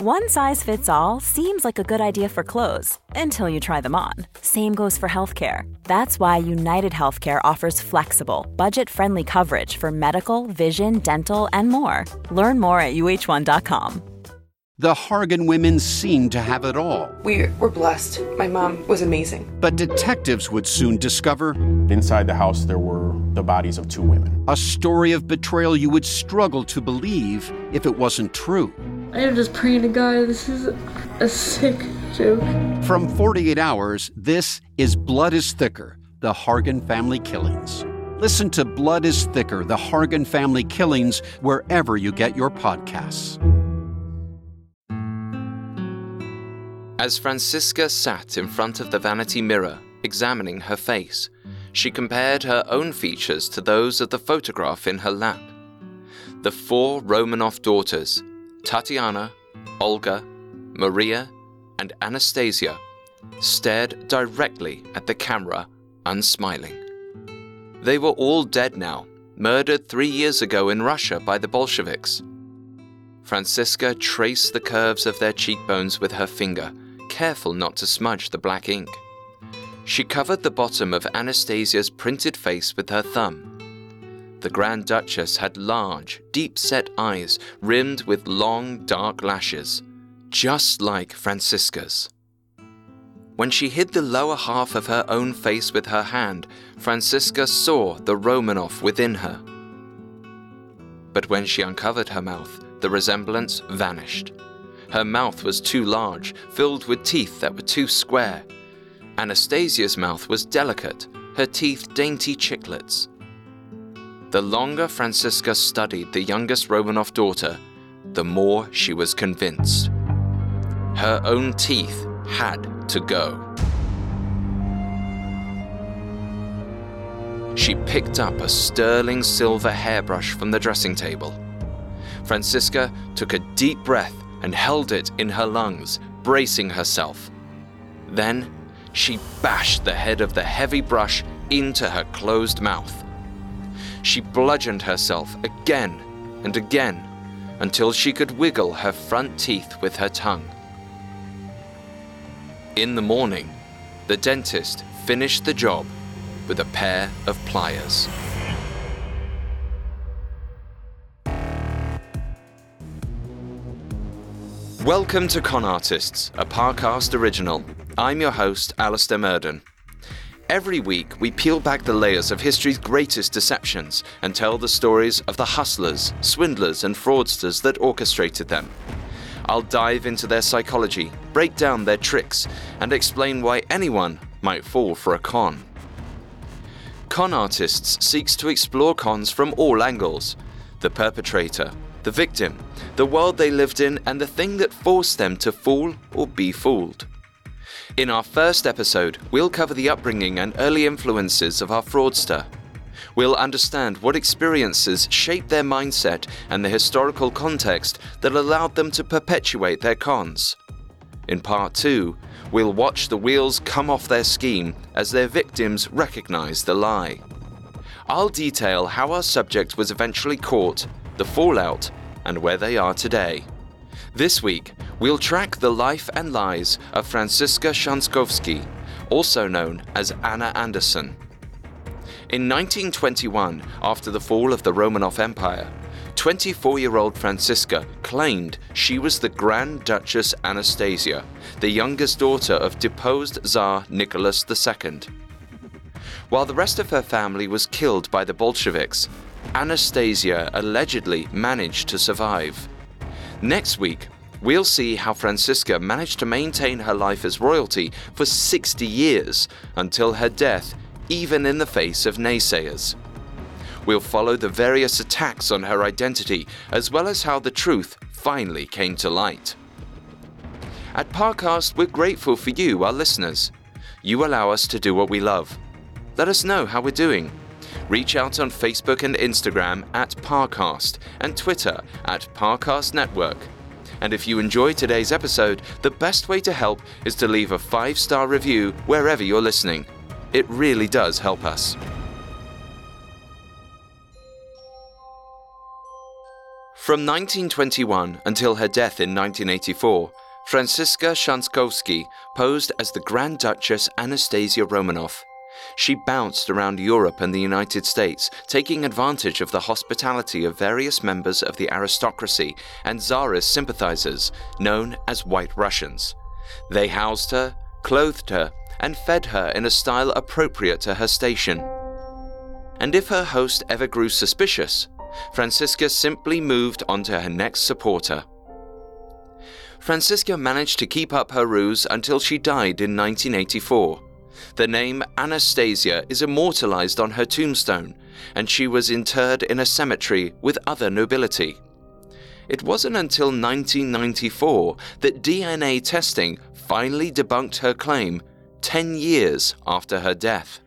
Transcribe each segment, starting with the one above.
One size fits all seems like a good idea for clothes until you try them on. Same goes for healthcare. That's why United Healthcare offers flexible, budget friendly coverage for medical, vision, dental, and more. Learn more at uhone.com. The Hargan women seemed to have it all. We were blessed. My mom was amazing. But detectives would soon discover Inside the house, there were the bodies of two women. a story of betrayal you would struggle to believe if it wasn't true. I am just praying to God. This is a sick joke. From 48 Hours, this is Blood is Thicker The Hargan Family Killings. Listen to Blood is Thicker The Hargan Family Killings wherever you get your podcasts. As Franziska sat in front of the vanity mirror, examining her face, she compared her own features to those of the photograph in her lap. The four Romanov daughters, Tatiana, Olga, Maria, and Anastasia, stared directly at the camera, unsmiling. They were all dead now, murdered three years ago in Russia by the Bolsheviks. Franziska traced the curves of their cheekbones with her finger, careful not to smudge the black ink. She covered the bottom of Anastasia's printed face with her thumb. The Grand Duchess had large, deep set eyes rimmed with long, dark lashes, just like Franziska's. When she hid the lower half of her own face with her hand, Franziska saw the Romanov within her. But when she uncovered her mouth, the resemblance vanished. Her mouth was too large, filled with teeth that were too square. Anastasia's mouth was delicate, her teeth dainty chiclets. The longer Franziska studied the youngest Romanov daughter, the more she was convinced. Her own teeth had to go. She picked up a sterling silver hairbrush from the dressing table. Franziska took a deep breath and held it in her lungs, bracing herself. Then she bashed the head of the heavy brush into her closed mouth. She bludgeoned herself again and again until she could wiggle her front teeth with her tongue. In the morning, the dentist finished the job with a pair of pliers. Welcome to Con Artists, a Parcast original. I'm your host, Alastair Murden. Every week, we peel back the layers of history's greatest deceptions and tell the stories of the hustlers, swindlers, and fraudsters that orchestrated them. I'll dive into their psychology, break down their tricks, and explain why anyone might fall for a con. Con Artists seeks to explore cons from all angles the perpetrator, the victim, the world they lived in, and the thing that forced them to fool or be fooled. In our first episode, we'll cover the upbringing and early influences of our fraudster. We'll understand what experiences shaped their mindset and the historical context that allowed them to perpetuate their cons. In part two, we'll watch the wheels come off their scheme as their victims recognize the lie. I'll detail how our subject was eventually caught, the fallout, and where they are today. This week, we'll track the life and lies of Franziska Schanzkowsky, also known as Anna Anderson. In 1921, after the fall of the Romanov Empire, 24 year old Franziska claimed she was the Grand Duchess Anastasia, the youngest daughter of deposed Tsar Nicholas II. While the rest of her family was killed by the Bolsheviks, Anastasia allegedly managed to survive. Next week, we'll see how Franziska managed to maintain her life as royalty for 60 years until her death, even in the face of naysayers. We'll follow the various attacks on her identity, as well as how the truth finally came to light. At Parcast, we're grateful for you, our listeners. You allow us to do what we love. Let us know how we're doing. Reach out on Facebook and Instagram at Parcast and Twitter at Parcast Network. And if you enjoyed today's episode, the best way to help is to leave a five star review wherever you're listening. It really does help us. From 1921 until her death in 1984, Franziska Schanzkowsky posed as the Grand Duchess Anastasia Romanov. She bounced around Europe and the United States, taking advantage of the hospitality of various members of the aristocracy and Tsarist sympathizers, known as White Russians. They housed her, clothed her, and fed her in a style appropriate to her station. And if her host ever grew suspicious, Franziska simply moved on to her next supporter. Franziska managed to keep up her ruse until she died in 1984. The name Anastasia is immortalized on her tombstone, and she was interred in a cemetery with other nobility. It wasn't until 1994 that DNA testing finally debunked her claim 10 years after her death.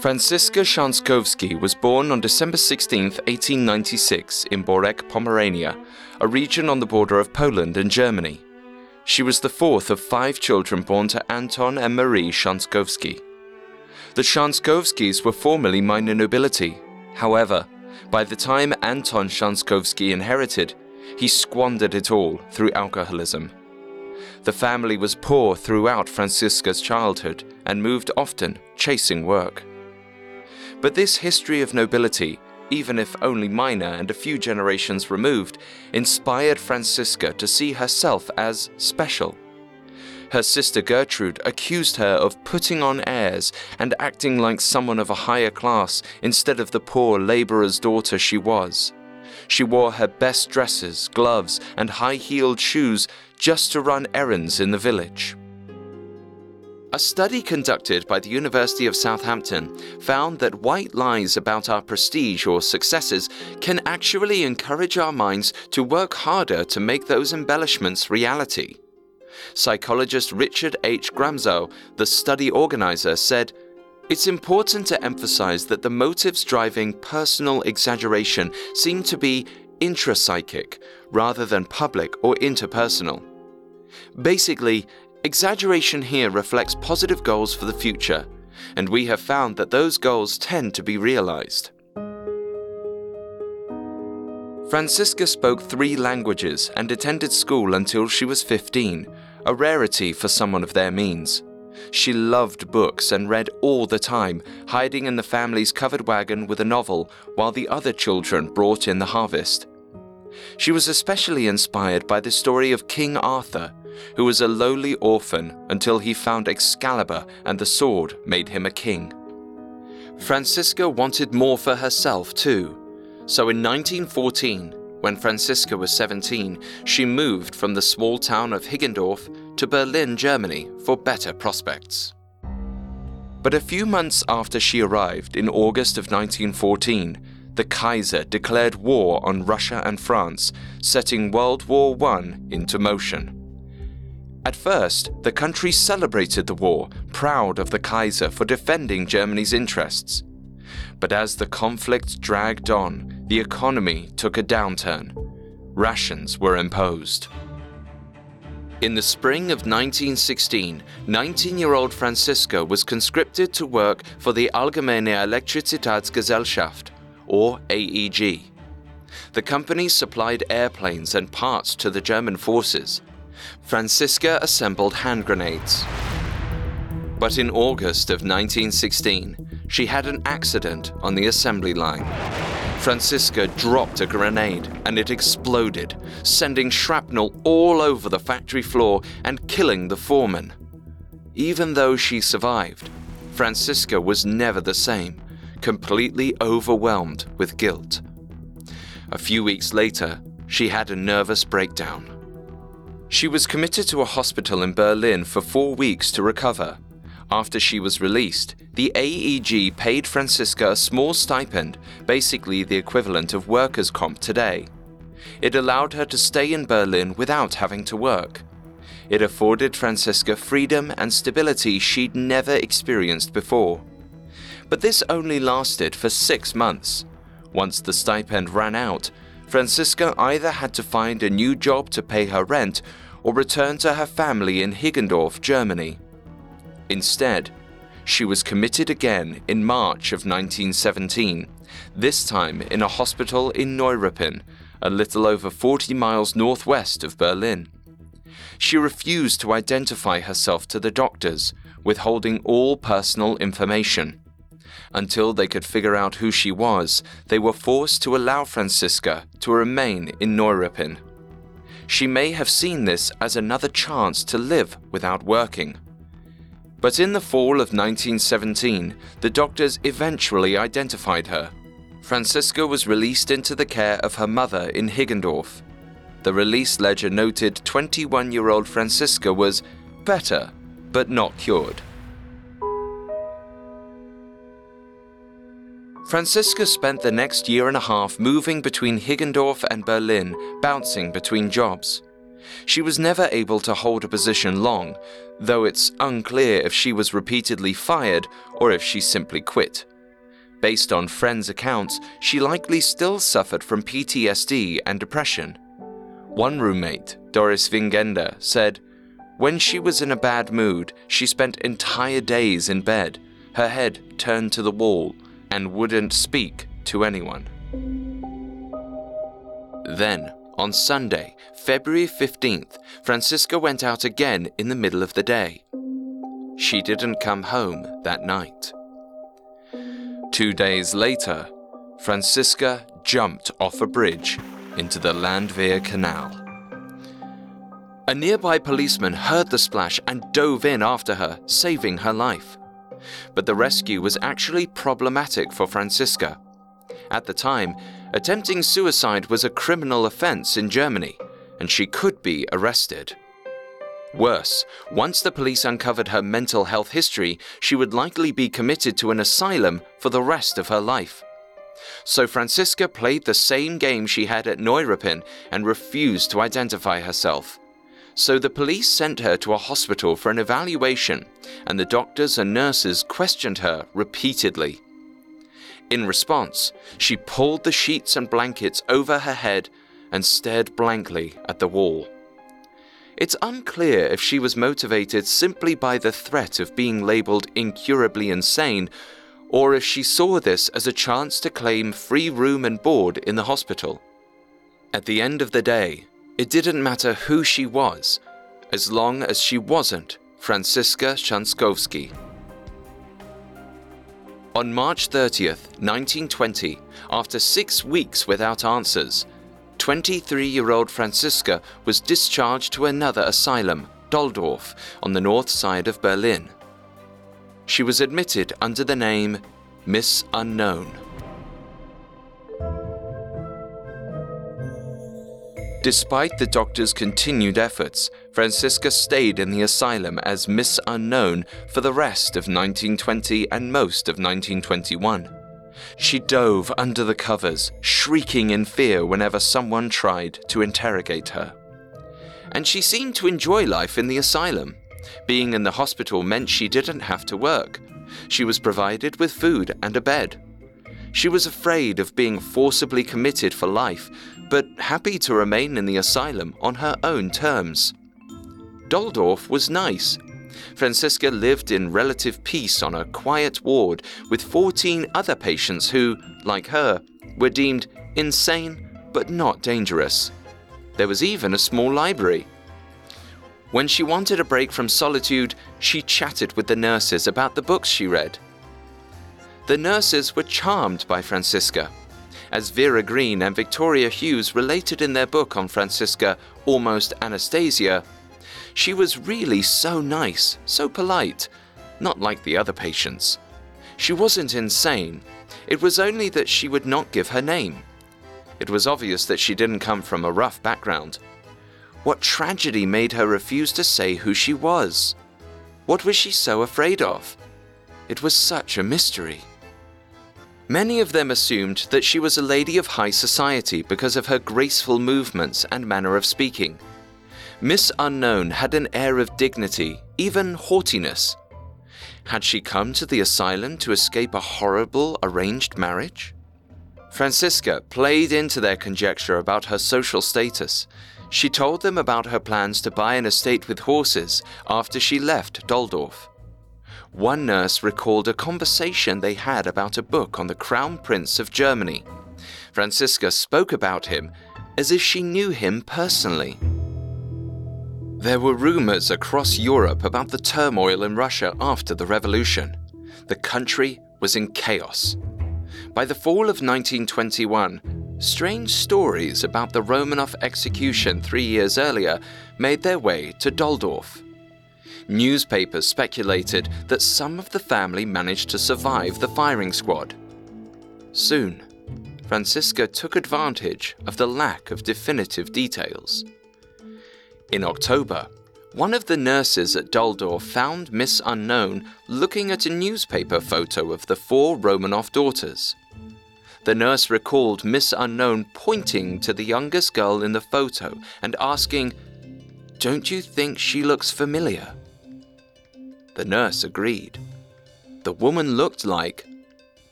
Franziska Schanzkowsky was born on December 16, 1896, in Borek, Pomerania, a region on the border of Poland and Germany. She was the fourth of five children born to Anton and Marie Schanzkowsky. The Schanzkowskys were formerly minor nobility. However, by the time Anton Schanzkowsky inherited, he squandered it all through alcoholism. The family was poor throughout Franziska's childhood and moved often, chasing work. But this history of nobility, even if only minor and a few generations removed, inspired Franziska to see herself as special. Her sister Gertrude accused her of putting on airs and acting like someone of a higher class instead of the poor labourer's daughter she was. She wore her best dresses, gloves, and high heeled shoes just to run errands in the village. A study conducted by the University of Southampton found that white lies about our prestige or successes can actually encourage our minds to work harder to make those embellishments reality. Psychologist Richard H. Gramzow, the study organizer, said, It's important to emphasize that the motives driving personal exaggeration seem to be intrapsychic rather than public or interpersonal. Basically, Exaggeration here reflects positive goals for the future, and we have found that those goals tend to be realized. Franziska spoke three languages and attended school until she was 15, a rarity for someone of their means. She loved books and read all the time, hiding in the family's covered wagon with a novel while the other children brought in the harvest. She was especially inspired by the story of King Arthur, who was a lowly orphan until he found Excalibur and the sword made him a king. Franziska wanted more for herself too, so in 1914, when Franziska was 17, she moved from the small town of Higgendorf to Berlin, Germany for better prospects. But a few months after she arrived in August of 1914, the Kaiser declared war on Russia and France, setting World War I into motion. At first, the country celebrated the war, proud of the Kaiser for defending Germany's interests. But as the conflict dragged on, the economy took a downturn. Rations were imposed. In the spring of 1916, 19 year old Franziska was conscripted to work for the Allgemeine Elektrizitätsgesellschaft, or AEG. The company supplied airplanes and parts to the German forces. Franziska assembled hand grenades. But in August of 1916, she had an accident on the assembly line. Franziska dropped a grenade and it exploded, sending shrapnel all over the factory floor and killing the foreman. Even though she survived, Franziska was never the same, completely overwhelmed with guilt. A few weeks later, she had a nervous breakdown. She was committed to a hospital in Berlin for four weeks to recover. After she was released, the AEG paid Franziska a small stipend, basically the equivalent of workers' comp today. It allowed her to stay in Berlin without having to work. It afforded Franziska freedom and stability she'd never experienced before. But this only lasted for six months. Once the stipend ran out, Franziska either had to find a new job to pay her rent or return to her family in Higgendorf, Germany. Instead, she was committed again in March of 1917, this time in a hospital in Neuruppin, a little over 40 miles northwest of Berlin. She refused to identify herself to the doctors, withholding all personal information. Until they could figure out who she was, they were forced to allow Franziska to remain in Neuruppin. She may have seen this as another chance to live without working. But in the fall of 1917, the doctors eventually identified her. Franziska was released into the care of her mother in Higgendorf. The release ledger noted 21 year old Franziska was better, but not cured. Franziska spent the next year and a half moving between Higgendorf and Berlin, bouncing between jobs. She was never able to hold a position long, though it's unclear if she was repeatedly fired or if she simply quit. Based on friends' accounts, she likely still suffered from PTSD and depression. One roommate, Doris Wingender, said, When she was in a bad mood, she spent entire days in bed, her head turned to the wall, and wouldn't speak to anyone. Then, on Sunday, February 15th, Franziska went out again in the middle of the day. She didn't come home that night. Two days later, Franziska jumped off a bridge into the Landwehr Canal. A nearby policeman heard the splash and dove in after her, saving her life but the rescue was actually problematic for Franziska. At the time, attempting suicide was a criminal offense in Germany, and she could be arrested. Worse, once the police uncovered her mental health history, she would likely be committed to an asylum for the rest of her life. So Franziska played the same game she had at Neuruppin and refused to identify herself so the police sent her to a hospital for an evaluation, and the doctors and nurses questioned her repeatedly. In response, she pulled the sheets and blankets over her head and stared blankly at the wall. It's unclear if she was motivated simply by the threat of being labeled incurably insane, or if she saw this as a chance to claim free room and board in the hospital. At the end of the day, it didn't matter who she was, as long as she wasn't Franziska Schanzkowsky. On March 30th, 1920, after six weeks without answers, 23 year old Franziska was discharged to another asylum, Dalldorf, on the north side of Berlin. She was admitted under the name Miss Unknown. Despite the doctor's continued efforts, Franziska stayed in the asylum as Miss Unknown for the rest of 1920 and most of 1921. She dove under the covers, shrieking in fear whenever someone tried to interrogate her. And she seemed to enjoy life in the asylum. Being in the hospital meant she didn't have to work. She was provided with food and a bed. She was afraid of being forcibly committed for life, but happy to remain in the asylum on her own terms. Dalldorf was nice. Franziska lived in relative peace on a quiet ward with 14 other patients who, like her, were deemed insane but not dangerous. There was even a small library. When she wanted a break from solitude, she chatted with the nurses about the books she read. The nurses were charmed by Franziska. As Vera Green and Victoria Hughes related in their book on Franziska, Almost Anastasia, she was really so nice, so polite, not like the other patients. She wasn't insane, it was only that she would not give her name. It was obvious that she didn't come from a rough background. What tragedy made her refuse to say who she was? What was she so afraid of? It was such a mystery. Many of them assumed that she was a lady of high society because of her graceful movements and manner of speaking. Miss Unknown had an air of dignity, even haughtiness. Had she come to the asylum to escape a horrible arranged marriage? Franziska played into their conjecture about her social status. She told them about her plans to buy an estate with horses after she left Dalldorf. One nurse recalled a conversation they had about a book on the Crown Prince of Germany. Franziska spoke about him as if she knew him personally. There were rumors across Europe about the turmoil in Russia after the revolution. The country was in chaos. By the fall of 1921, strange stories about the Romanov execution three years earlier made their way to Dalldorf. Newspapers speculated that some of the family managed to survive the firing squad. Soon, Franziska took advantage of the lack of definitive details. In October, one of the nurses at Dalldorf found Miss Unknown looking at a newspaper photo of the four Romanov daughters. The nurse recalled Miss Unknown pointing to the youngest girl in the photo and asking, Don't you think she looks familiar? The nurse agreed. The woman looked like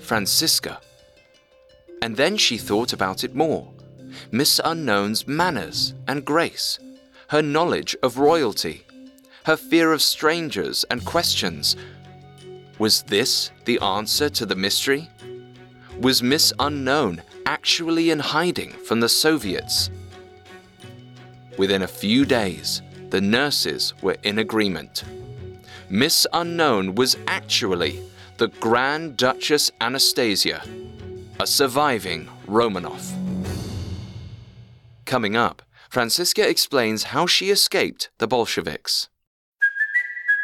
Franziska. And then she thought about it more. Miss Unknown's manners and grace her knowledge of royalty, her fear of strangers and questions. Was this the answer to the mystery? Was Miss Unknown actually in hiding from the Soviets? Within a few days, the nurses were in agreement. Miss Unknown was actually the Grand Duchess Anastasia, a surviving Romanov. Coming up, Franziska explains how she escaped the Bolsheviks.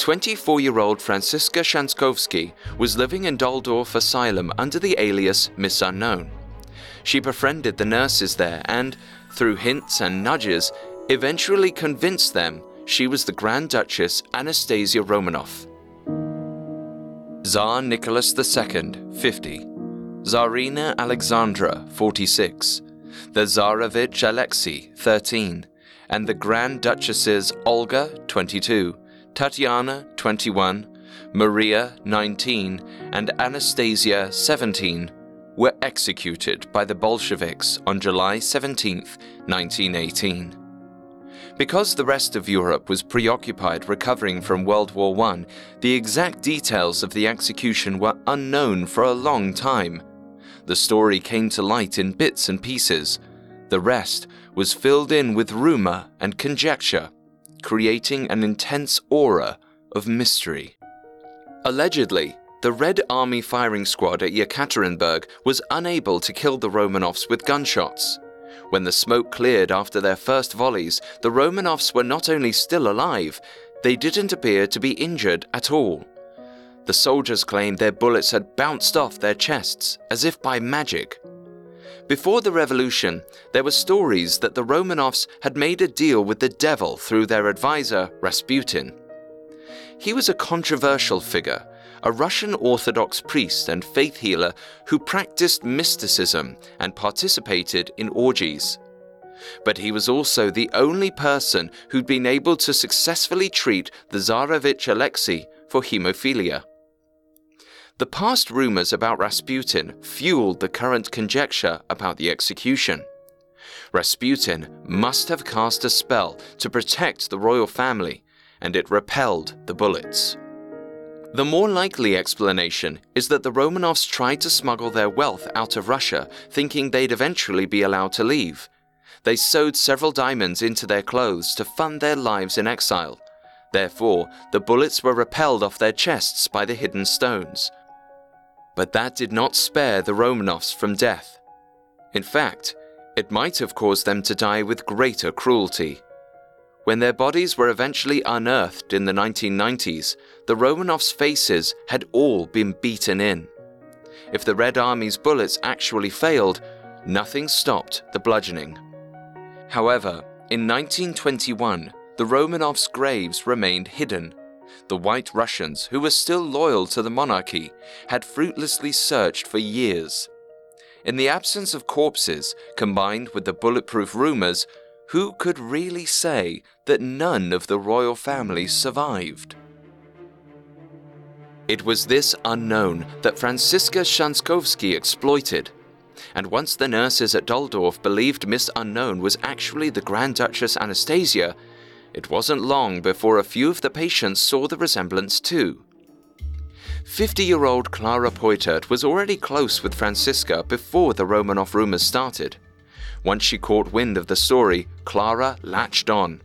24 year old Franziska Schanzkowsky was living in Dalldorf Asylum under the alias Miss Unknown. She befriended the nurses there and, through hints and nudges, eventually convinced them she was the Grand Duchess Anastasia Romanov. Tsar Nicholas II, 50. Tsarina Alexandra, 46. The Tsarevich Alexei, 13. And the Grand Duchesses Olga, 22. Tatiana, 21, Maria, 19, and Anastasia, 17, were executed by the Bolsheviks on July 17, 1918. Because the rest of Europe was preoccupied recovering from World War I, the exact details of the execution were unknown for a long time. The story came to light in bits and pieces. The rest was filled in with rumor and conjecture creating an intense aura of mystery. Allegedly, the Red Army firing squad at Yekaterinburg was unable to kill the Romanovs with gunshots. When the smoke cleared after their first volleys, the Romanovs were not only still alive, they didn't appear to be injured at all. The soldiers claimed their bullets had bounced off their chests, as if by magic. Before the revolution, there were stories that the Romanovs had made a deal with the devil through their advisor, Rasputin. He was a controversial figure, a Russian Orthodox priest and faith healer who practiced mysticism and participated in orgies. But he was also the only person who'd been able to successfully treat the Tsarevich Alexei for hemophilia. The past rumors about Rasputin fueled the current conjecture about the execution. Rasputin must have cast a spell to protect the royal family, and it repelled the bullets. The more likely explanation is that the Romanovs tried to smuggle their wealth out of Russia, thinking they'd eventually be allowed to leave. They sewed several diamonds into their clothes to fund their lives in exile. Therefore, the bullets were repelled off their chests by the hidden stones. But that did not spare the Romanovs from death. In fact, it might have caused them to die with greater cruelty. When their bodies were eventually unearthed in the 1990s, the Romanovs' faces had all been beaten in. If the Red Army's bullets actually failed, nothing stopped the bludgeoning. However, in 1921, the Romanovs' graves remained hidden. The White Russians, who were still loyal to the monarchy, had fruitlessly searched for years. In the absence of corpses, combined with the bulletproof rumors, who could really say that none of the royal family survived? It was this unknown that Franziska Schanzkowsky exploited. And once the nurses at Dalldorf believed Miss Unknown was actually the Grand Duchess Anastasia, it wasn't long before a few of the patients saw the resemblance too. 50 year old Clara Peuthert was already close with Franziska before the Romanov rumors started. Once she caught wind of the story, Clara latched on.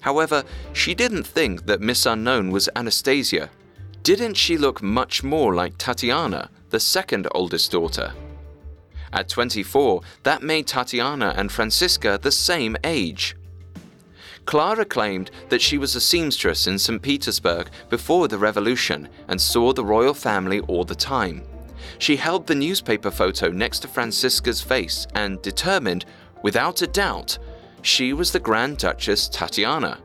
However, she didn't think that Miss Unknown was Anastasia. Didn't she look much more like Tatiana, the second oldest daughter? At 24, that made Tatiana and Franziska the same age. Clara claimed that she was a seamstress in St. Petersburg before the revolution and saw the royal family all the time. She held the newspaper photo next to Franziska's face and determined, without a doubt, she was the Grand Duchess Tatiana.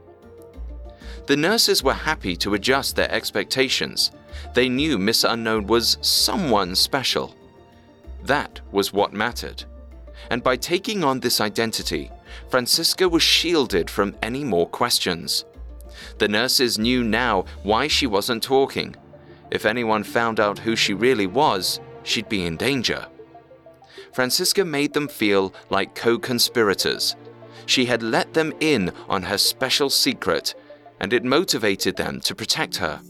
The nurses were happy to adjust their expectations. They knew Miss Unknown was someone special. That was what mattered. And by taking on this identity, Franziska was shielded from any more questions. The nurses knew now why she wasn't talking. If anyone found out who she really was, she'd be in danger. Franziska made them feel like co conspirators. She had let them in on her special secret, and it motivated them to protect her.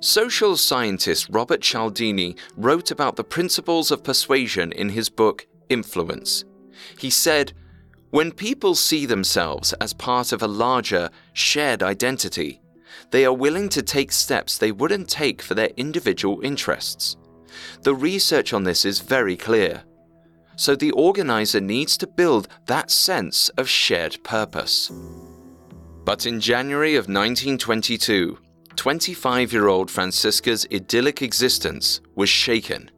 Social scientist Robert Cialdini wrote about the principles of persuasion in his book Influence. He said, When people see themselves as part of a larger, shared identity, they are willing to take steps they wouldn't take for their individual interests. The research on this is very clear. So the organizer needs to build that sense of shared purpose. But in January of 1922, 25 year old Franziska's idyllic existence was shaken.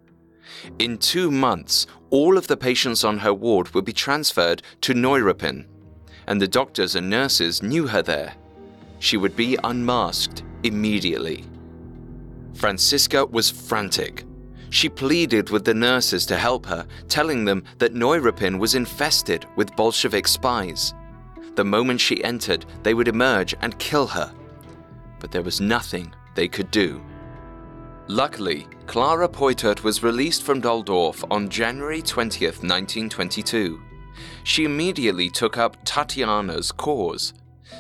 In two months, all of the patients on her ward would be transferred to Neuruppin, and the doctors and nurses knew her there. She would be unmasked immediately. Franziska was frantic. She pleaded with the nurses to help her, telling them that Neuruppin was infested with Bolshevik spies. The moment she entered, they would emerge and kill her. But there was nothing they could do. Luckily, Clara Peuthert was released from Dalldorf on January 20th, 1922. She immediately took up Tatiana's cause.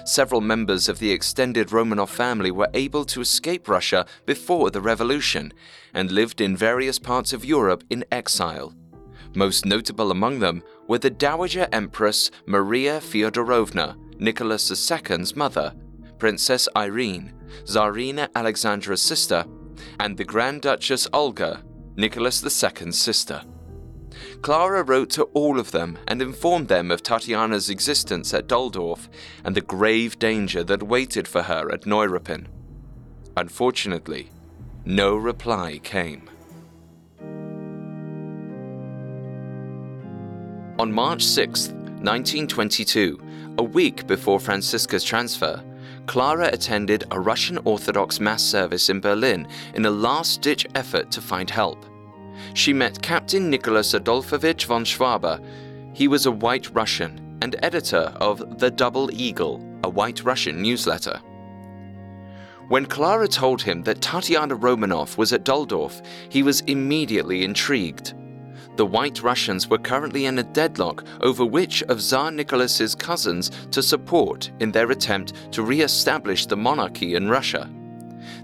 Several members of the extended Romanov family were able to escape Russia before the revolution and lived in various parts of Europe in exile. Most notable among them were the Dowager Empress Maria Feodorovna, Nicholas II's mother, Princess Irene, Tsarina Alexandra's sister, and the Grand Duchess Olga, Nicholas II's sister. Clara wrote to all of them and informed them of Tatiana's existence at Dalldorf and the grave danger that waited for her at Neuruppin. Unfortunately, no reply came. On March 6, 1922, a week before Franziska's transfer, Clara attended a Russian Orthodox Mass service in Berlin in a last ditch effort to find help. She met Captain Nicholas Adolfovich von Schwabe. He was a white Russian and editor of The Double Eagle, a white Russian newsletter. When Clara told him that Tatiana Romanov was at Dalldorf, he was immediately intrigued. The White Russians were currently in a deadlock over which of Tsar Nicholas's cousins to support in their attempt to re establish the monarchy in Russia.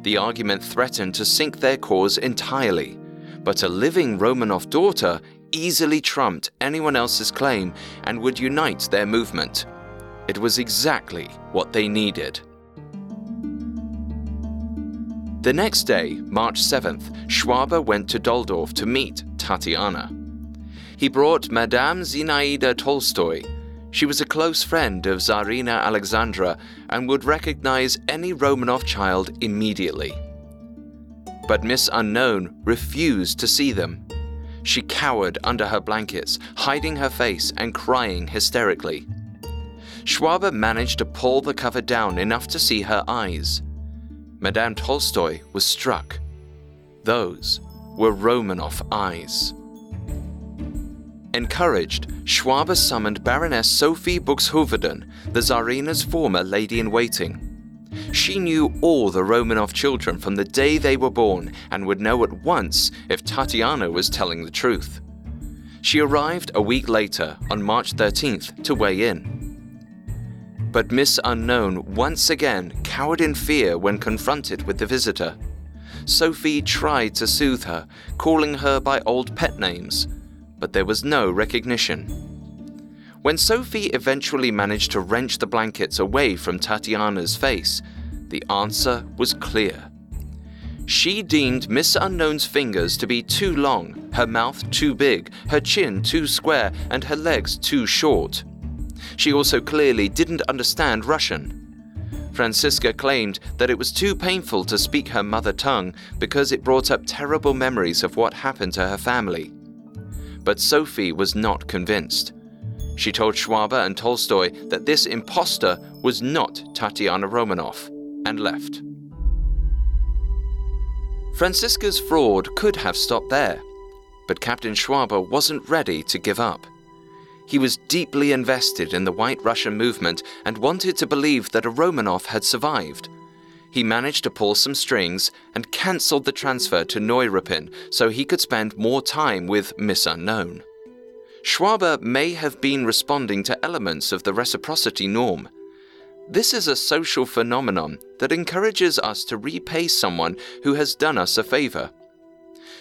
The argument threatened to sink their cause entirely, but a living Romanov daughter easily trumped anyone else's claim and would unite their movement. It was exactly what they needed. The next day, March 7th, Schwabe went to Dalldorf to meet Tatiana. He brought Madame Zinaida Tolstoy. She was a close friend of Tsarina Alexandra and would recognize any Romanov child immediately. But Miss Unknown refused to see them. She cowered under her blankets, hiding her face and crying hysterically. Schwabe managed to pull the cover down enough to see her eyes. Madame Tolstoy was struck. Those were Romanov eyes. Encouraged, Schwabe summoned Baroness Sophie Buxhoveden, the Tsarina's former lady in waiting. She knew all the Romanov children from the day they were born and would know at once if Tatiana was telling the truth. She arrived a week later, on March 13th, to weigh in. But Miss Unknown once again cowered in fear when confronted with the visitor. Sophie tried to soothe her, calling her by old pet names, but there was no recognition. When Sophie eventually managed to wrench the blankets away from Tatiana's face, the answer was clear. She deemed Miss Unknown's fingers to be too long, her mouth too big, her chin too square, and her legs too short. She also clearly didn't understand Russian. Franziska claimed that it was too painful to speak her mother tongue because it brought up terrible memories of what happened to her family. But Sophie was not convinced. She told Schwabe and Tolstoy that this impostor was not Tatiana Romanov and left. Franziska's fraud could have stopped there, but Captain Schwabe wasn't ready to give up. He was deeply invested in the White Russian movement and wanted to believe that a Romanov had survived. He managed to pull some strings and cancelled the transfer to Neuruppin so he could spend more time with Miss Unknown. Schwabe may have been responding to elements of the reciprocity norm. This is a social phenomenon that encourages us to repay someone who has done us a favor.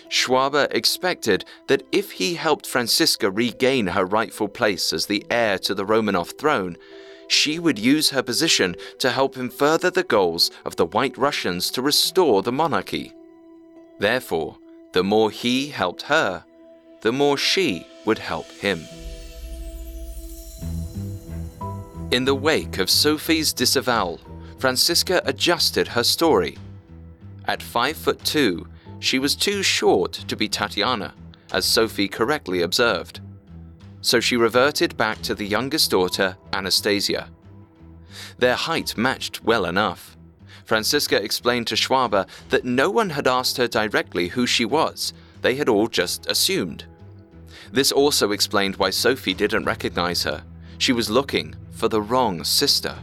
Schwabe expected that if he helped Franziska regain her rightful place as the heir to the Romanov throne, she would use her position to help him further the goals of the White Russians to restore the monarchy. Therefore, the more he helped her, the more she would help him. In the wake of Sophie's disavowal, Franziska adjusted her story. At 5 foot 2, she was too short to be Tatiana, as Sophie correctly observed. So she reverted back to the youngest daughter, Anastasia. Their height matched well enough. Franziska explained to Schwabe that no one had asked her directly who she was, they had all just assumed. This also explained why Sophie didn't recognize her. She was looking for the wrong sister.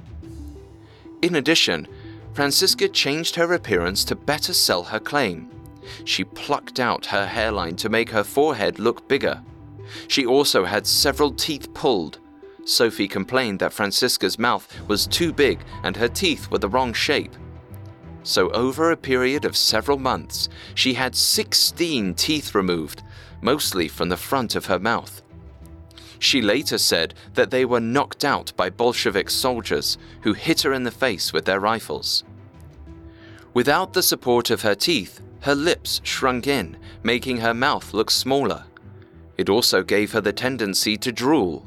In addition, Franziska changed her appearance to better sell her claim. She plucked out her hairline to make her forehead look bigger. She also had several teeth pulled. Sophie complained that Franziska's mouth was too big and her teeth were the wrong shape. So, over a period of several months, she had 16 teeth removed, mostly from the front of her mouth. She later said that they were knocked out by Bolshevik soldiers who hit her in the face with their rifles. Without the support of her teeth, her lips shrunk in, making her mouth look smaller. It also gave her the tendency to drool.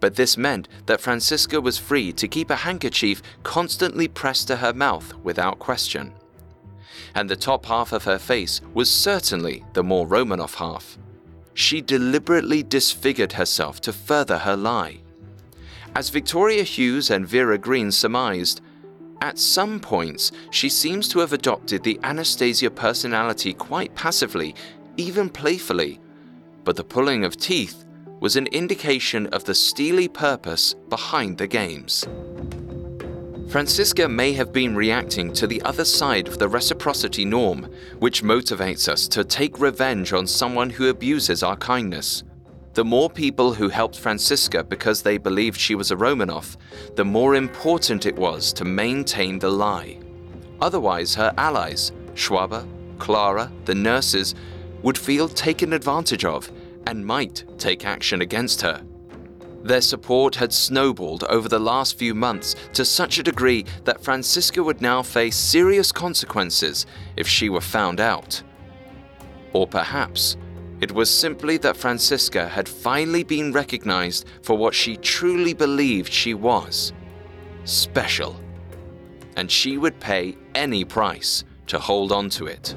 But this meant that Franziska was free to keep a handkerchief constantly pressed to her mouth without question. And the top half of her face was certainly the more Romanov half she deliberately disfigured herself to further her lie. As Victoria Hughes and Vera Green surmised, At some points, she seems to have adopted the Anastasia personality quite passively, even playfully. But the pulling of teeth was an indication of the steely purpose behind the games. Franziska may have been reacting to the other side of the reciprocity norm, which motivates us to take revenge on someone who abuses our kindness. The more people who helped Franziska because they believed she was a Romanov, the more important it was to maintain the lie. Otherwise, her allies, Schwabe, Clara, the nurses, would feel taken advantage of and might take action against her. Their support had snowballed over the last few months to such a degree that Franziska would now face serious consequences if she were found out. Or perhaps it was simply that Franziska had finally been recognized for what she truly believed she was special. And she would pay any price to hold on to it.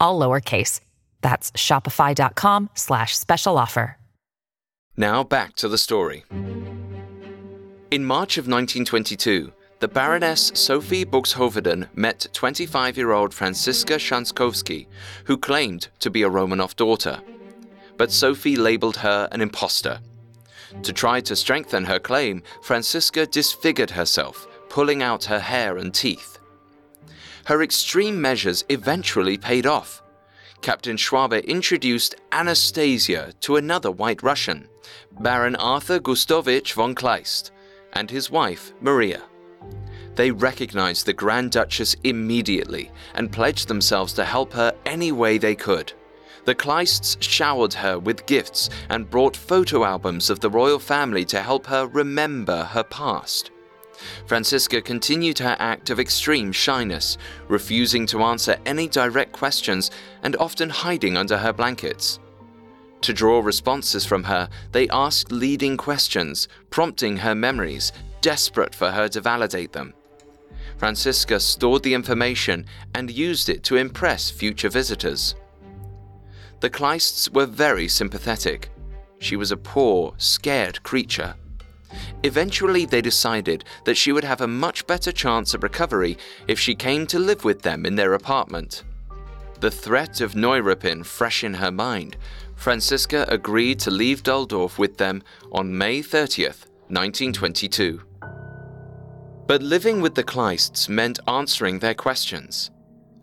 all lowercase. That's shopify.com slash special offer. Now back to the story. In March of 1922, the Baroness Sophie Buxhoveden met 25 year old Franziska Schanzkowsky, who claimed to be a Romanov daughter. But Sophie labeled her an impostor. To try to strengthen her claim, Franziska disfigured herself, pulling out her hair and teeth. Her extreme measures eventually paid off. Captain Schwabe introduced Anastasia to another White Russian, Baron Arthur Gustovich von Kleist, and his wife, Maria. They recognized the Grand Duchess immediately and pledged themselves to help her any way they could. The Kleists showered her with gifts and brought photo albums of the royal family to help her remember her past. Franziska continued her act of extreme shyness, refusing to answer any direct questions and often hiding under her blankets. To draw responses from her, they asked leading questions, prompting her memories, desperate for her to validate them. Franziska stored the information and used it to impress future visitors. The Kleists were very sympathetic. She was a poor, scared creature. Eventually, they decided that she would have a much better chance of recovery if she came to live with them in their apartment. The threat of Neuruppin fresh in her mind, Franziska agreed to leave Dalldorf with them on May 30th, 1922. But living with the Kleists meant answering their questions.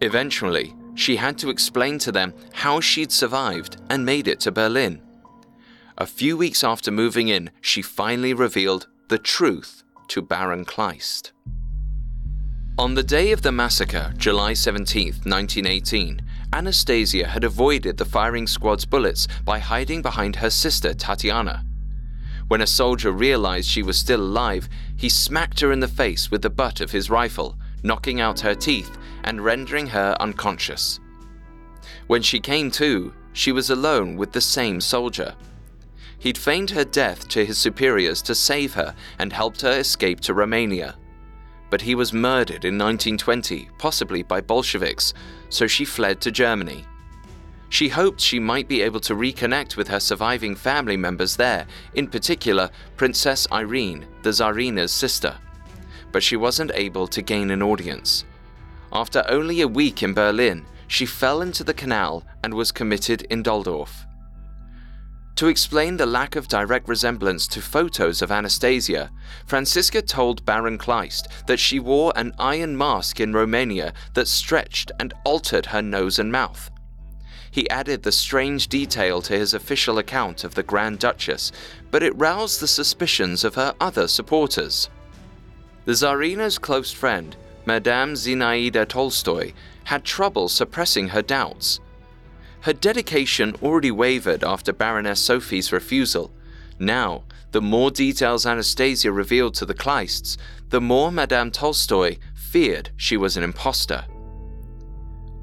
Eventually, she had to explain to them how she'd survived and made it to Berlin. A few weeks after moving in, she finally revealed the truth to Baron Kleist. On the day of the massacre, July 17, 1918, Anastasia had avoided the firing squad's bullets by hiding behind her sister Tatiana. When a soldier realized she was still alive, he smacked her in the face with the butt of his rifle, knocking out her teeth and rendering her unconscious. When she came to, she was alone with the same soldier. He'd feigned her death to his superiors to save her and helped her escape to Romania. But he was murdered in 1920, possibly by Bolsheviks, so she fled to Germany. She hoped she might be able to reconnect with her surviving family members there, in particular Princess Irene, the Tsarina's sister. But she wasn't able to gain an audience. After only a week in Berlin, she fell into the canal and was committed in Dalldorf. To explain the lack of direct resemblance to photos of Anastasia, Franziska told Baron Kleist that she wore an iron mask in Romania that stretched and altered her nose and mouth he added the strange detail to his official account of the Grand Duchess, but it roused the suspicions of her other supporters. The Tsarina's close friend, Madame Zinaida Tolstoy, had trouble suppressing her doubts. Her dedication already wavered after Baroness Sophie's refusal. Now, the more details Anastasia revealed to the Kleists, the more Madame Tolstoy feared she was an impostor.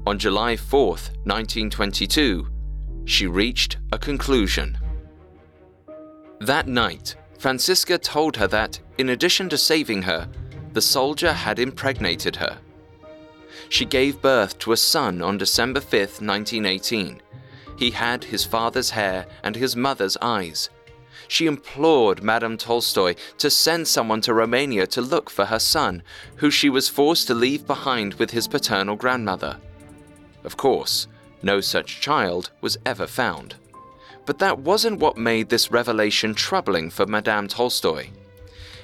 On July 4, 1922, she reached a conclusion. That night, Franziska told her that, in addition to saving her, the soldier had impregnated her. She gave birth to a son on December 5, 1918. He had his father's hair and his mother's eyes. She implored Madame Tolstoy to send someone to Romania to look for her son, who she was forced to leave behind with his paternal grandmother. Of course, no such child was ever found. But that wasn't what made this revelation troubling for Madame Tolstoy.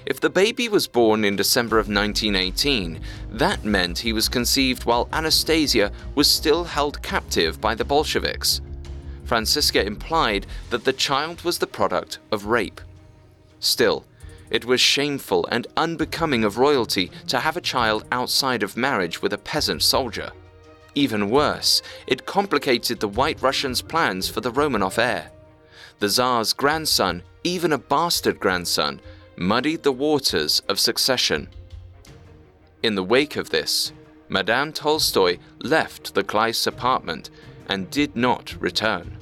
If the baby was born in December of 1918, that meant he was conceived while Anastasia was still held captive by the Bolsheviks. Franziska implied that the child was the product of rape. Still, it was shameful and unbecoming of royalty to have a child outside of marriage with a peasant soldier. Even worse, it complicated the White Russians' plans for the Romanov heir. The Tsar's grandson, even a bastard grandson, muddied the waters of succession. In the wake of this, Madame Tolstoy left the Kleist's apartment and did not return.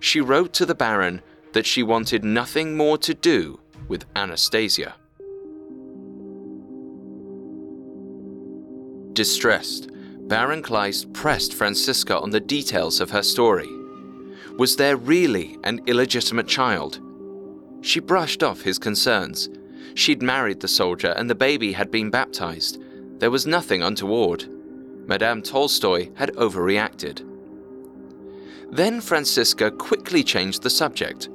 She wrote to the Baron that she wanted nothing more to do with Anastasia. Distressed, Baron Kleist pressed Franziska on the details of her story. Was there really an illegitimate child? She brushed off his concerns. She'd married the soldier and the baby had been baptized. There was nothing untoward. Madame Tolstoy had overreacted. Then Franziska quickly changed the subject.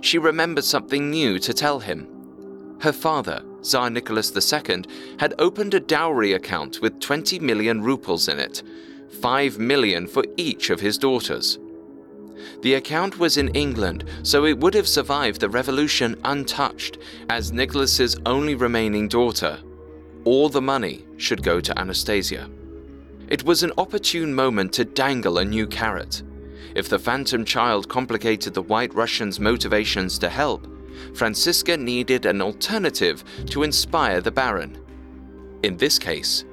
She remembered something new to tell him. Her father, Tsar Nicholas II, had opened a dowry account with 20 million rubles in it, 5 million for each of his daughters. The account was in England, so it would have survived the revolution untouched, as Nicholas's only remaining daughter. All the money should go to Anastasia. It was an opportune moment to dangle a new carrot. If the phantom child complicated the White Russians' motivations to help, Franziska needed an alternative to inspire the Baron. In this case,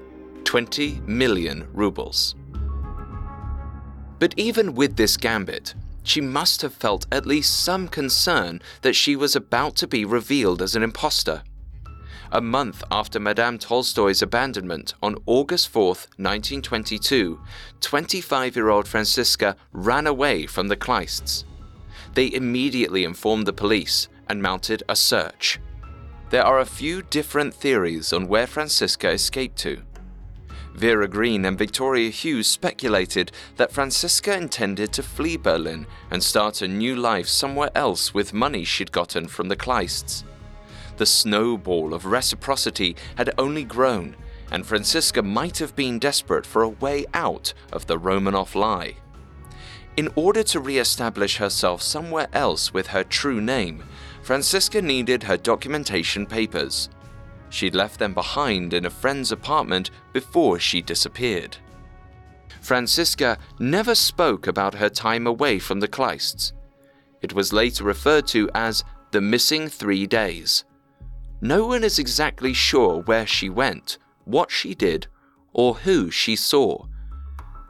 20 million rubles. But even with this gambit, she must have felt at least some concern that she was about to be revealed as an impostor. A month after Madame Tolstoy's abandonment on August 4, 1922, 25 year old Franziska ran away from the Kleists. They immediately informed the police and mounted a search. There are a few different theories on where Franziska escaped to. Vera Green and Victoria Hughes speculated that Franziska intended to flee Berlin and start a new life somewhere else with money she'd gotten from the Kleists. The snowball of reciprocity had only grown, and Franziska might have been desperate for a way out of the Romanov lie. In order to re establish herself somewhere else with her true name, Franziska needed her documentation papers. She'd left them behind in a friend's apartment before she disappeared. Franziska never spoke about her time away from the Kleists. It was later referred to as the missing three days. No one is exactly sure where she went, what she did, or who she saw.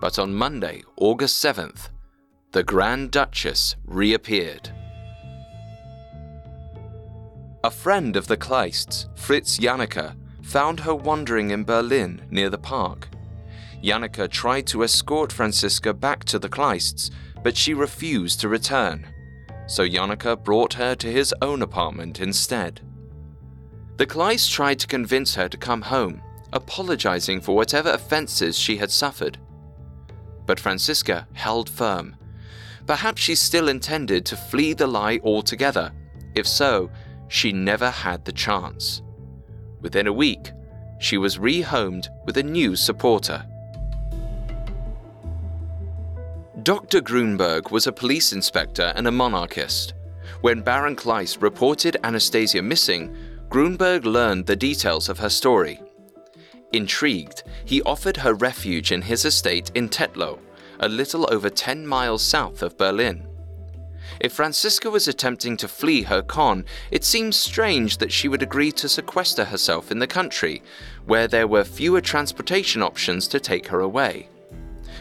But on Monday, August 7th, the Grand Duchess reappeared. A friend of the Kleists, Fritz Janneke, found her wandering in Berlin near the park. Janneke tried to escort Franziska back to the Kleists, but she refused to return. So Janneke brought her to his own apartment instead. The Kleists tried to convince her to come home, apologizing for whatever offenses she had suffered. But Franziska held firm. Perhaps she still intended to flee the lie altogether. If so, she never had the chance. Within a week, she was rehomed with a new supporter. Dr. Grunberg was a police inspector and a monarchist. When Baron Kleist reported Anastasia missing, Grunberg learned the details of her story. Intrigued, he offered her refuge in his estate in Teltow, a little over 10 miles south of Berlin. If Franziska was attempting to flee her con, it seems strange that she would agree to sequester herself in the country, where there were fewer transportation options to take her away.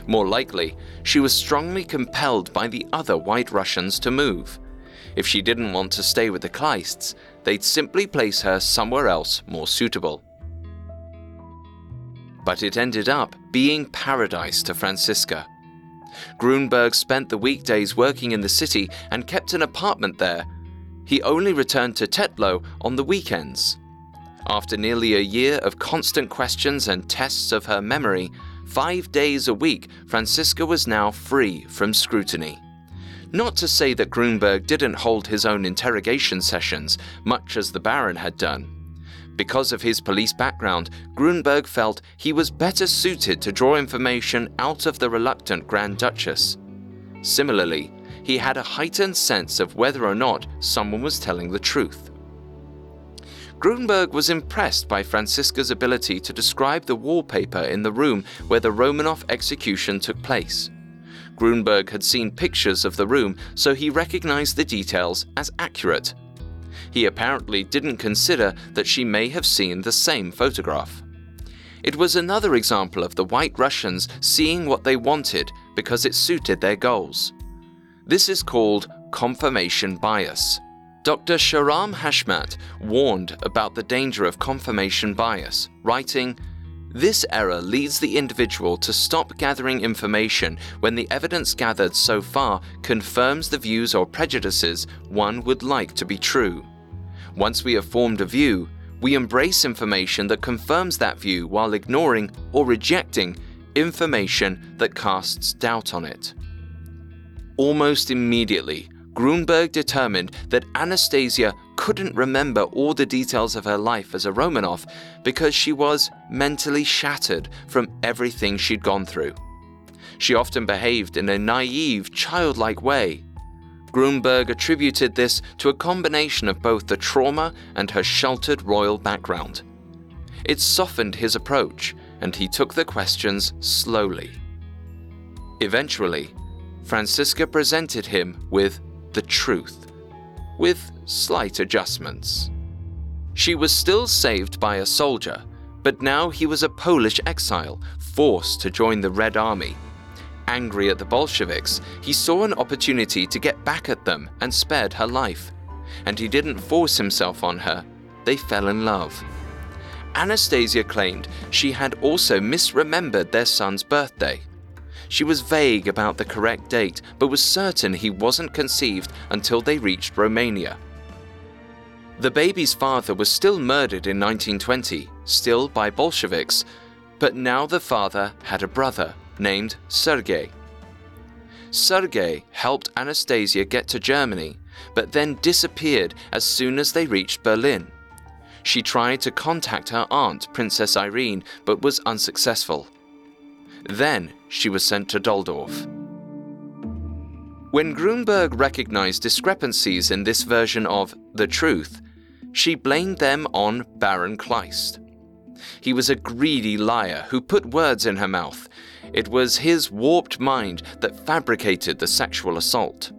More likely, she was strongly compelled by the other white Russians to move. If she didn't want to stay with the Kleists, they'd simply place her somewhere else more suitable. But it ended up being paradise to Franziska. Grunberg spent the weekdays working in the city and kept an apartment there. He only returned to Teltow on the weekends. After nearly a year of constant questions and tests of her memory, five days a week, Franziska was now free from scrutiny. Not to say that Grunberg didn't hold his own interrogation sessions, much as the Baron had done. Because of his police background, Grunberg felt he was better suited to draw information out of the reluctant Grand Duchess. Similarly, he had a heightened sense of whether or not someone was telling the truth. Grunberg was impressed by Franziska's ability to describe the wallpaper in the room where the Romanov execution took place. Grunberg had seen pictures of the room, so he recognized the details as accurate. He apparently didn't consider that she may have seen the same photograph. It was another example of the White Russians seeing what they wanted because it suited their goals. This is called confirmation bias. Dr. Shahram Heshmat warned about the danger of confirmation bias, writing, this error leads the individual to stop gathering information when the evidence gathered so far confirms the views or prejudices one would like to be true. Once we have formed a view, we embrace information that confirms that view while ignoring or rejecting information that casts doubt on it. Almost immediately, Grunberg determined that Anastasia couldn't remember all the details of her life as a Romanov because she was mentally shattered from everything she'd gone through. She often behaved in a naive, childlike way. Grunberg attributed this to a combination of both the trauma and her sheltered royal background. It softened his approach, and he took the questions slowly. Eventually, Franziska presented him with the truth, with slight adjustments. She was still saved by a soldier, but now he was a Polish exile, forced to join the Red Army. Angry at the Bolsheviks, he saw an opportunity to get back at them and spared her life. And he didn't force himself on her, they fell in love. Anastasia claimed she had also misremembered their son's birthday. She was vague about the correct date, but was certain he wasn't conceived until they reached Romania. The baby's father was still murdered in 1920, still by Bolsheviks, but now the father had a brother named Sergei. Sergei helped Anastasia get to Germany, but then disappeared as soon as they reached Berlin. She tried to contact her aunt, Princess Irene, but was unsuccessful. Then she was sent to Dalldorf. When Grunberg recognized discrepancies in this version of the truth, she blamed them on Baron Kleist. He was a greedy liar who put words in her mouth. It was his warped mind that fabricated the sexual assault.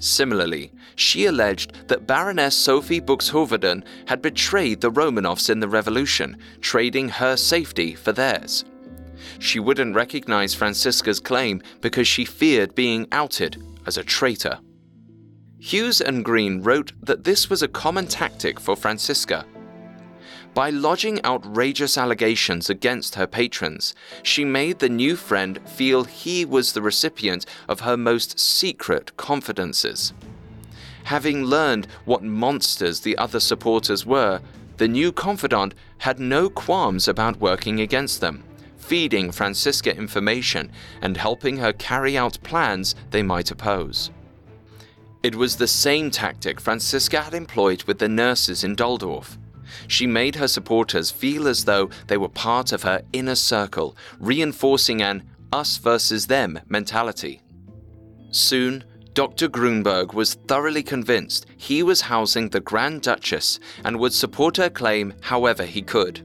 Similarly, she alleged that Baroness Sophie Buxhoveden had betrayed the Romanovs in the revolution, trading her safety for theirs. She wouldn't recognize Franziska's claim because she feared being outed as a traitor. Hughes and Green wrote that this was a common tactic for Franziska. By lodging outrageous allegations against her patrons, she made the new friend feel he was the recipient of her most secret confidences. Having learned what monsters the other supporters were, the new confidant had no qualms about working against them feeding Franziska information and helping her carry out plans they might oppose. It was the same tactic Franziska had employed with the nurses in Dalldorf. She made her supporters feel as though they were part of her inner circle, reinforcing an us versus them mentality. Soon, Dr. Grunberg was thoroughly convinced he was housing the Grand Duchess and would support her claim however he could.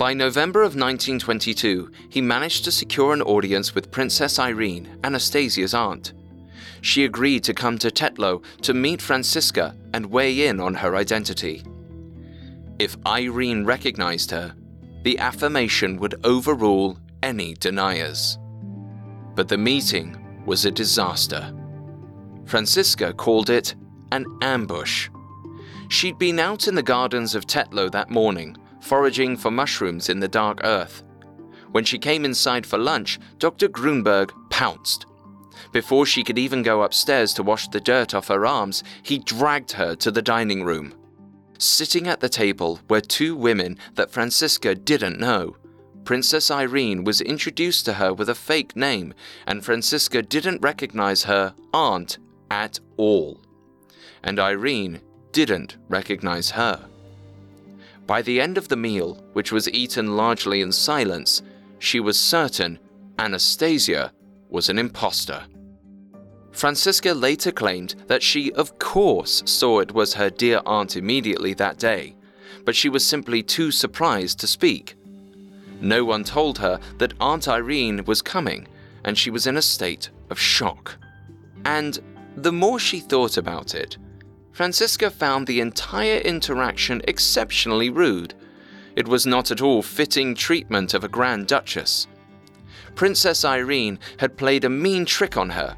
By November of 1922, he managed to secure an audience with Princess Irene, Anastasia's aunt. she agreed to come to Teltow to meet Franziska and weigh in on her identity. If Irene recognized her, the affirmation would overrule any deniers. But the meeting was a disaster. Franziska called it an ambush. She'd been out in the gardens of Teltow that morning, foraging for mushrooms in the dark earth. When she came inside for lunch, Dr. Grunberg pounced. Before she could even go upstairs to wash the dirt off her arms, he dragged her to the dining room. Sitting at the table were two women that Franziska didn't know. Princess Irene was introduced to her with a fake name, and Franziska didn't recognize her aunt at all. And Irene didn't recognize her. By the end of the meal, which was eaten largely in silence, she was certain Anastasia was an impostor. Franziska later claimed that she, of course, saw it was her dear aunt immediately that day, but she was simply too surprised to speak. No one told her that Aunt Irene was coming, and she was in a state of shock. And the more she thought about it, Franziska found the entire interaction exceptionally rude. It was not at all fitting treatment of a Grand Duchess. Princess Irene had played a mean trick on her.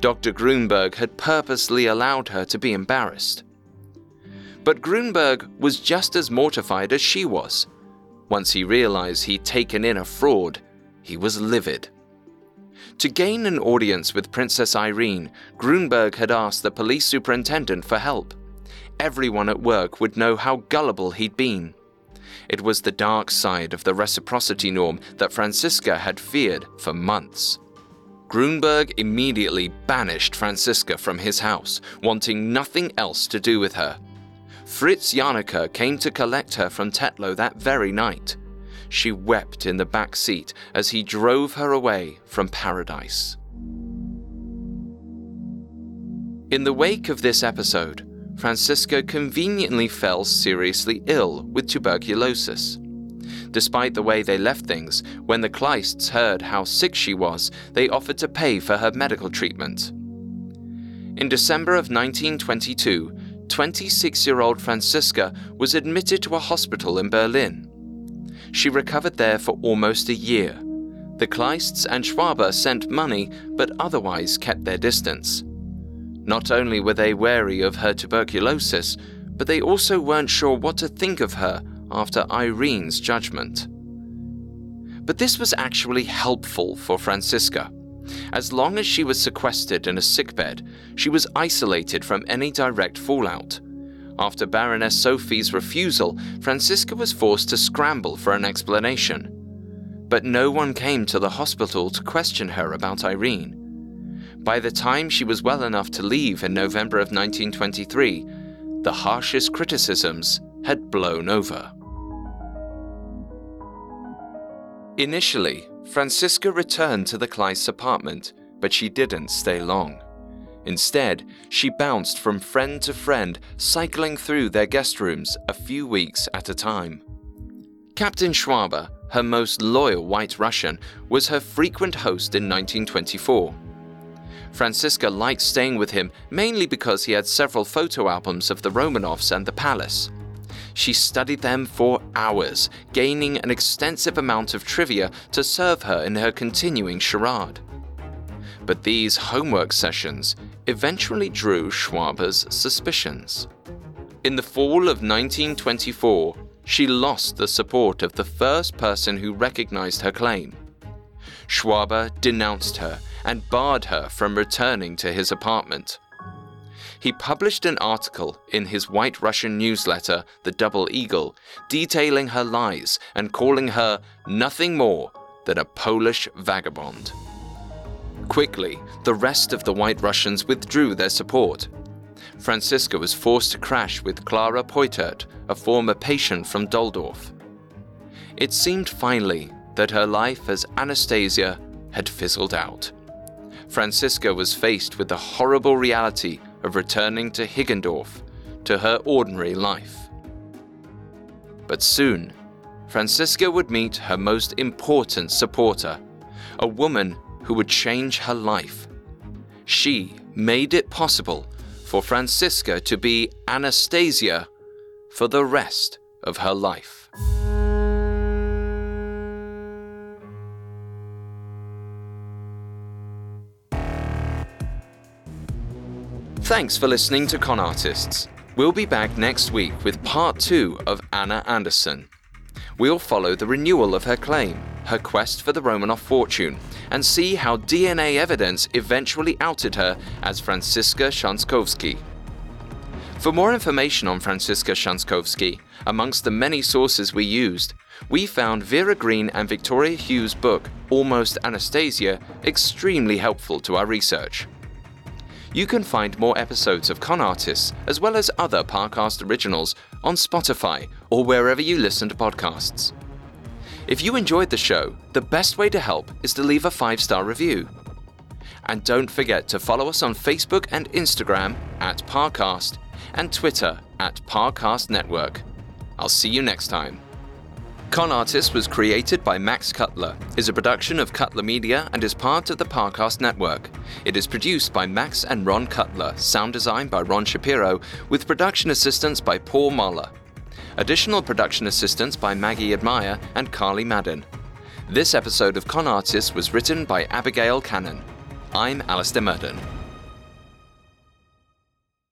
Dr. Grunberg had purposely allowed her to be embarrassed. But Grunberg was just as mortified as she was. Once he realized he'd taken in a fraud, he was livid. To gain an audience with Princess Irene, Grunberg had asked the police superintendent for help. Everyone at work would know how gullible he'd been. It was the dark side of the reciprocity norm that Franziska had feared for months. Grunberg immediately banished Franziska from his house, wanting nothing else to do with her. Fritz Janneke came to collect her from Teltow that very night. She wept in the back seat as he drove her away from paradise. In the wake of this episode, Franziska conveniently fell seriously ill with tuberculosis. Despite the way they left things, when the Kleists heard how sick she was, they offered to pay for her medical treatment. In December of 1922, 26 year old Franziska was admitted to a hospital in Berlin. She recovered there for almost a year. The Kleists and Schwabe sent money, but otherwise kept their distance. Not only were they wary of her tuberculosis, but they also weren't sure what to think of her after Irene's judgment. But this was actually helpful for Franziska. As long as she was sequestered in a sickbed, she was isolated from any direct fallout. After Baroness Sophie's refusal, Franziska was forced to scramble for an explanation. But no one came to the hospital to question her about Irene. By the time she was well enough to leave in November of 1923, the harshest criticisms had blown over. Initially, Franziska returned to the Kleists apartment, but she didn't stay long. Instead, she bounced from friend to friend, cycling through their guest rooms a few weeks at a time. Captain Schwabe, her most loyal white Russian, was her frequent host in 1924. Franziska liked staying with him mainly because he had several photo albums of the Romanovs and the palace. She studied them for hours, gaining an extensive amount of trivia to serve her in her continuing charade. But these homework sessions eventually drew Schwabe's suspicions. In the fall of 1924, she lost the support of the first person who recognized her claim. Schwabe denounced her and barred her from returning to his apartment he published an article in his White Russian newsletter, The Double Eagle, detailing her lies and calling her nothing more than a Polish vagabond. Quickly, the rest of the White Russians withdrew their support. Franziska was forced to crash with Clara Peuthert, a former patient from Dalldorf. It seemed finally that her life as Anastasia had fizzled out. Franziska was faced with the horrible reality of returning to Higgendorf, to her ordinary life. But soon, Franziska would meet her most important supporter, a woman who would change her life. She made it possible for Franziska to be Anastasia for the rest of her life. Thanks for listening to Con Artists. We'll be back next week with part two of Anna Anderson. We'll follow the renewal of her claim, her quest for the Romanov fortune, and see how DNA evidence eventually outed her as Franziska Schanzkowsky. For more information on Franziska Schanzkowsky, amongst the many sources we used, we found Vera Green and Victoria Hughes' book, Almost Anastasia, extremely helpful to our research. You can find more episodes of Con Artists, as well as other Parcast originals, on Spotify or wherever you listen to podcasts. If you enjoyed the show, the best way to help is to leave a five star review. And don't forget to follow us on Facebook and Instagram at Parcast and Twitter at Parcast Network. I'll see you next time. Con Artist was created by Max Cutler, is a production of Cutler Media, and is part of the Parcast Network. It is produced by Max and Ron Cutler, sound design by Ron Shapiro, with production assistance by Paul Mahler. Additional production assistance by Maggie Admire and Carly Madden. This episode of Con Artist was written by Abigail Cannon. I'm Alastair Murden.